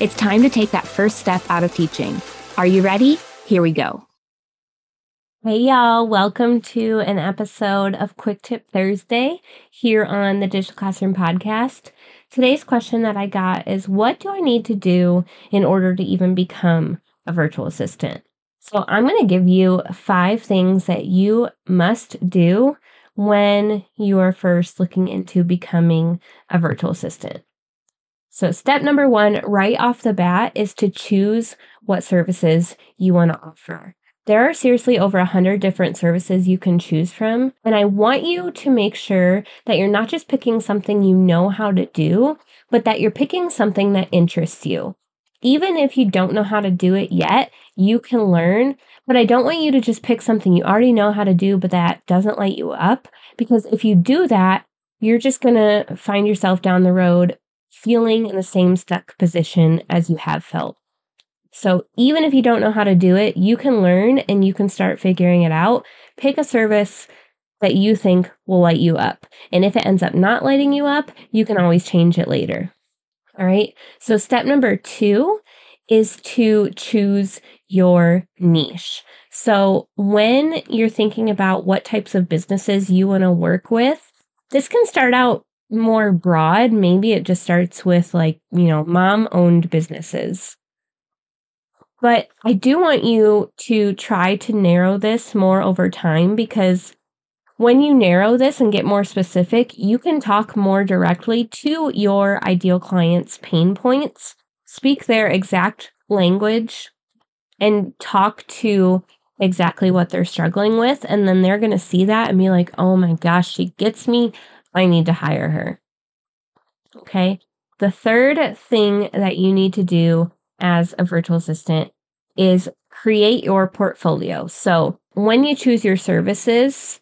It's time to take that first step out of teaching. Are you ready? Here we go. Hey, y'all. Welcome to an episode of Quick Tip Thursday here on the Ditch the Classroom Podcast. Today's question that I got is What do I need to do in order to even become a virtual assistant? So, I'm going to give you five things that you must do when you are first looking into becoming a virtual assistant. So, step number one, right off the bat, is to choose what services you want to offer. There are seriously over 100 different services you can choose from. And I want you to make sure that you're not just picking something you know how to do, but that you're picking something that interests you. Even if you don't know how to do it yet, you can learn. But I don't want you to just pick something you already know how to do, but that doesn't light you up. Because if you do that, you're just going to find yourself down the road feeling in the same stuck position as you have felt. So even if you don't know how to do it, you can learn and you can start figuring it out. Pick a service that you think will light you up. And if it ends up not lighting you up, you can always change it later. All right. So step number two is to choose your niche. So when you're thinking about what types of businesses you want to work with, this can start out more broad, maybe it just starts with like, you know, mom owned businesses. But I do want you to try to narrow this more over time because when you narrow this and get more specific, you can talk more directly to your ideal client's pain points, speak their exact language, and talk to exactly what they're struggling with. And then they're going to see that and be like, oh my gosh, she gets me. I need to hire her. Okay. The third thing that you need to do as a virtual assistant is create your portfolio. So when you choose your services,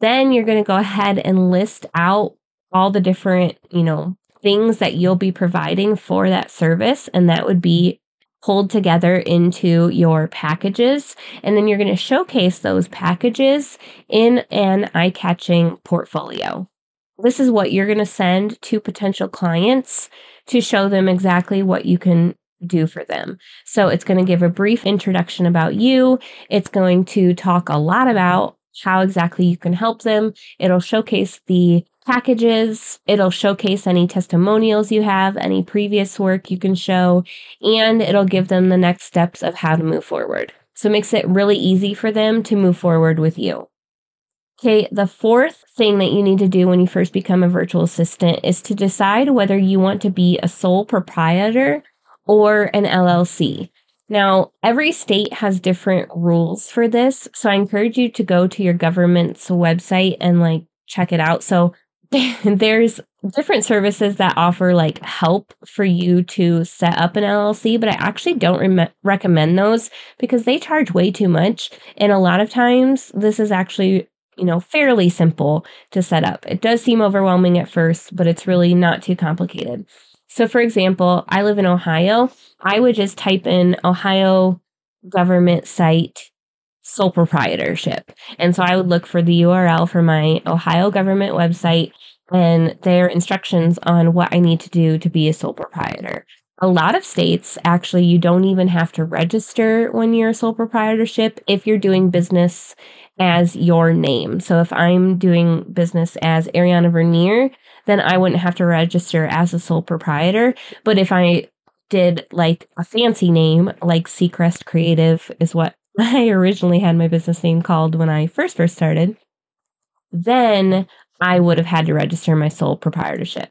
then you're going to go ahead and list out all the different, you know, things that you'll be providing for that service. And that would be pulled together into your packages. And then you're going to showcase those packages in an eye catching portfolio. This is what you're going to send to potential clients to show them exactly what you can do for them. So it's going to give a brief introduction about you. It's going to talk a lot about how exactly you can help them. It'll showcase the packages. It'll showcase any testimonials you have, any previous work you can show, and it'll give them the next steps of how to move forward. So it makes it really easy for them to move forward with you. Okay, the fourth thing that you need to do when you first become a virtual assistant is to decide whether you want to be a sole proprietor or an LLC. Now, every state has different rules for this, so I encourage you to go to your government's website and like check it out. So there's different services that offer like help for you to set up an LLC, but I actually don't re- recommend those because they charge way too much. And a lot of times, this is actually you know, fairly simple to set up. It does seem overwhelming at first, but it's really not too complicated. So, for example, I live in Ohio. I would just type in Ohio government site sole proprietorship. And so I would look for the URL for my Ohio government website and their instructions on what I need to do to be a sole proprietor. A lot of states, actually, you don't even have to register when you're a sole proprietorship if you're doing business as your name. So if I'm doing business as Arianna Vernier, then I wouldn't have to register as a sole proprietor. But if I did like a fancy name, like Seacrest Creative is what I originally had my business name called when I first first started, then I would have had to register my sole proprietorship.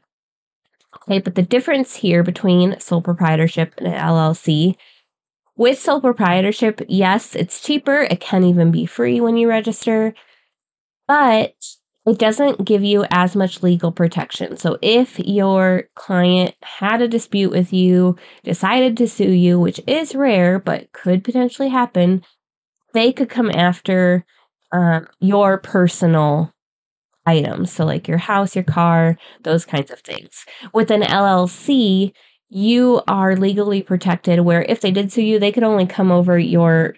Okay, but the difference here between sole proprietorship and LLC with sole proprietorship, yes, it's cheaper. It can even be free when you register, but it doesn't give you as much legal protection. So if your client had a dispute with you, decided to sue you, which is rare but could potentially happen, they could come after um, your personal items. So, like your house, your car, those kinds of things. With an LLC, you are legally protected where if they did sue you, they could only come over your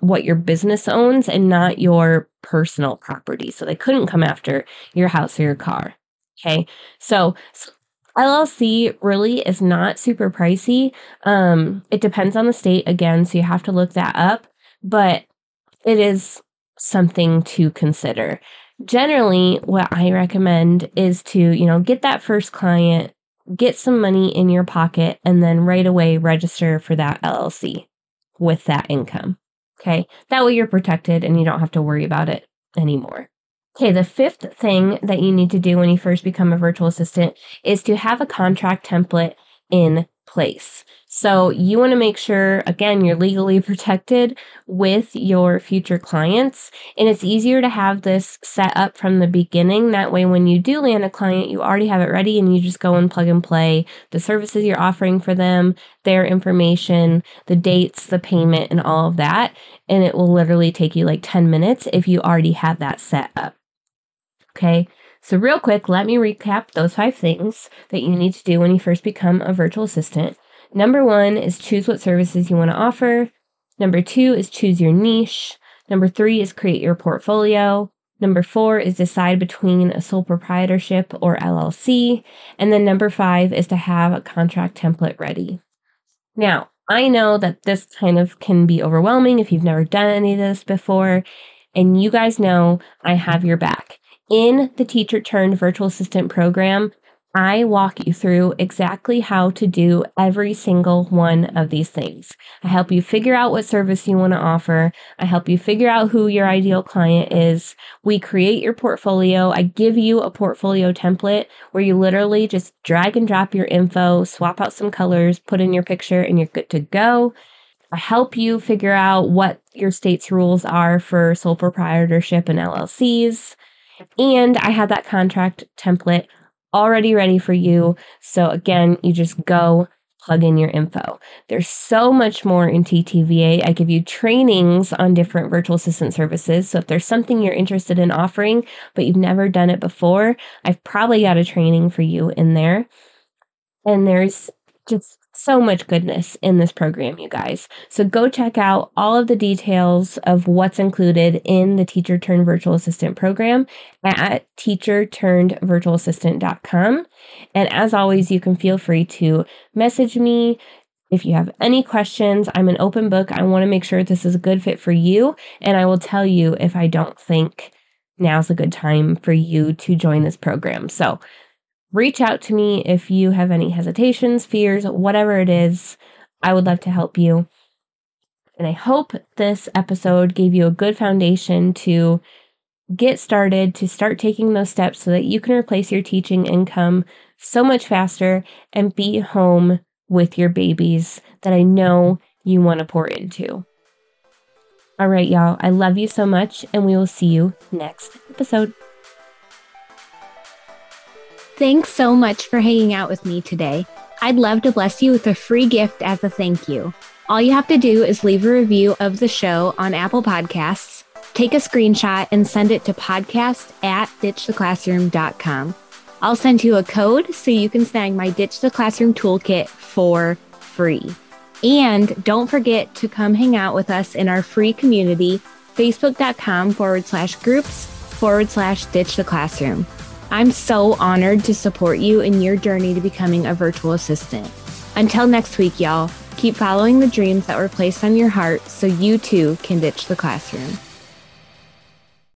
what your business owns and not your personal property. So they couldn't come after your house or your car. Okay. So, LLC really is not super pricey. Um, it depends on the state again, so you have to look that up, but it is something to consider. Generally, what I recommend is to, you know, get that first client, get some money in your pocket, and then right away register for that LLC with that income. Okay. That way you're protected and you don't have to worry about it anymore. Okay, the fifth thing that you need to do when you first become a virtual assistant is to have a contract template in place. So you want to make sure, again, you're legally protected with your future clients. And it's easier to have this set up from the beginning. That way, when you do land a client, you already have it ready and you just go and plug and play the services you're offering for them, their information, the dates, the payment, and all of that. And it will literally take you like 10 minutes if you already have that set up. Okay. So, real quick, let me recap those five things that you need to do when you first become a virtual assistant. Number one is choose what services you want to offer. Number two is choose your niche. Number three is create your portfolio. Number four is decide between a sole proprietorship or LLC. And then number five is to have a contract template ready. Now, I know that this kind of can be overwhelming if you've never done any of this before. And you guys know I have your back. In the teacher turned virtual assistant program, I walk you through exactly how to do every single one of these things. I help you figure out what service you want to offer. I help you figure out who your ideal client is. We create your portfolio. I give you a portfolio template where you literally just drag and drop your info, swap out some colors, put in your picture, and you're good to go. I help you figure out what your state's rules are for sole proprietorship and LLCs. And I have that contract template already ready for you. So again, you just go plug in your info. There's so much more in TTVA. I give you trainings on different virtual assistant services. So if there's something you're interested in offering, but you've never done it before, I've probably got a training for you in there. And there's just so much goodness in this program, you guys. So go check out all of the details of what's included in the Teacher Turned Virtual Assistant program at teacherturnedvirtualassistant.com. And as always, you can feel free to message me. If you have any questions, I'm an open book. I want to make sure this is a good fit for you. And I will tell you if I don't think now's a good time for you to join this program. So reach out to me if you have any hesitations, fears, whatever it is. I would love to help you. And I hope this episode gave you a good foundation to get started, to start taking those steps so that you can replace your teaching income so much faster and be home with your babies that I know you want to pour into. All right, y'all, I love you so much, and we will see you next episode. Thanks so much for hanging out with me today. I'd love to bless you with a free gift as a thank you. All you have to do is leave a review of the show on Apple Podcasts, take a screenshot, and send it to podcast at ditchtheclassroom.com. I'll send you a code so you can snag my Ditch the Classroom toolkit for free. And don't forget to come hang out with us in our free community, facebook.com forward slash groups forward slash ditch the classroom. I'm so honored to support you in your journey to becoming a virtual assistant. Until next week, y'all, keep following the dreams that were placed on your heart so you too can ditch the classroom.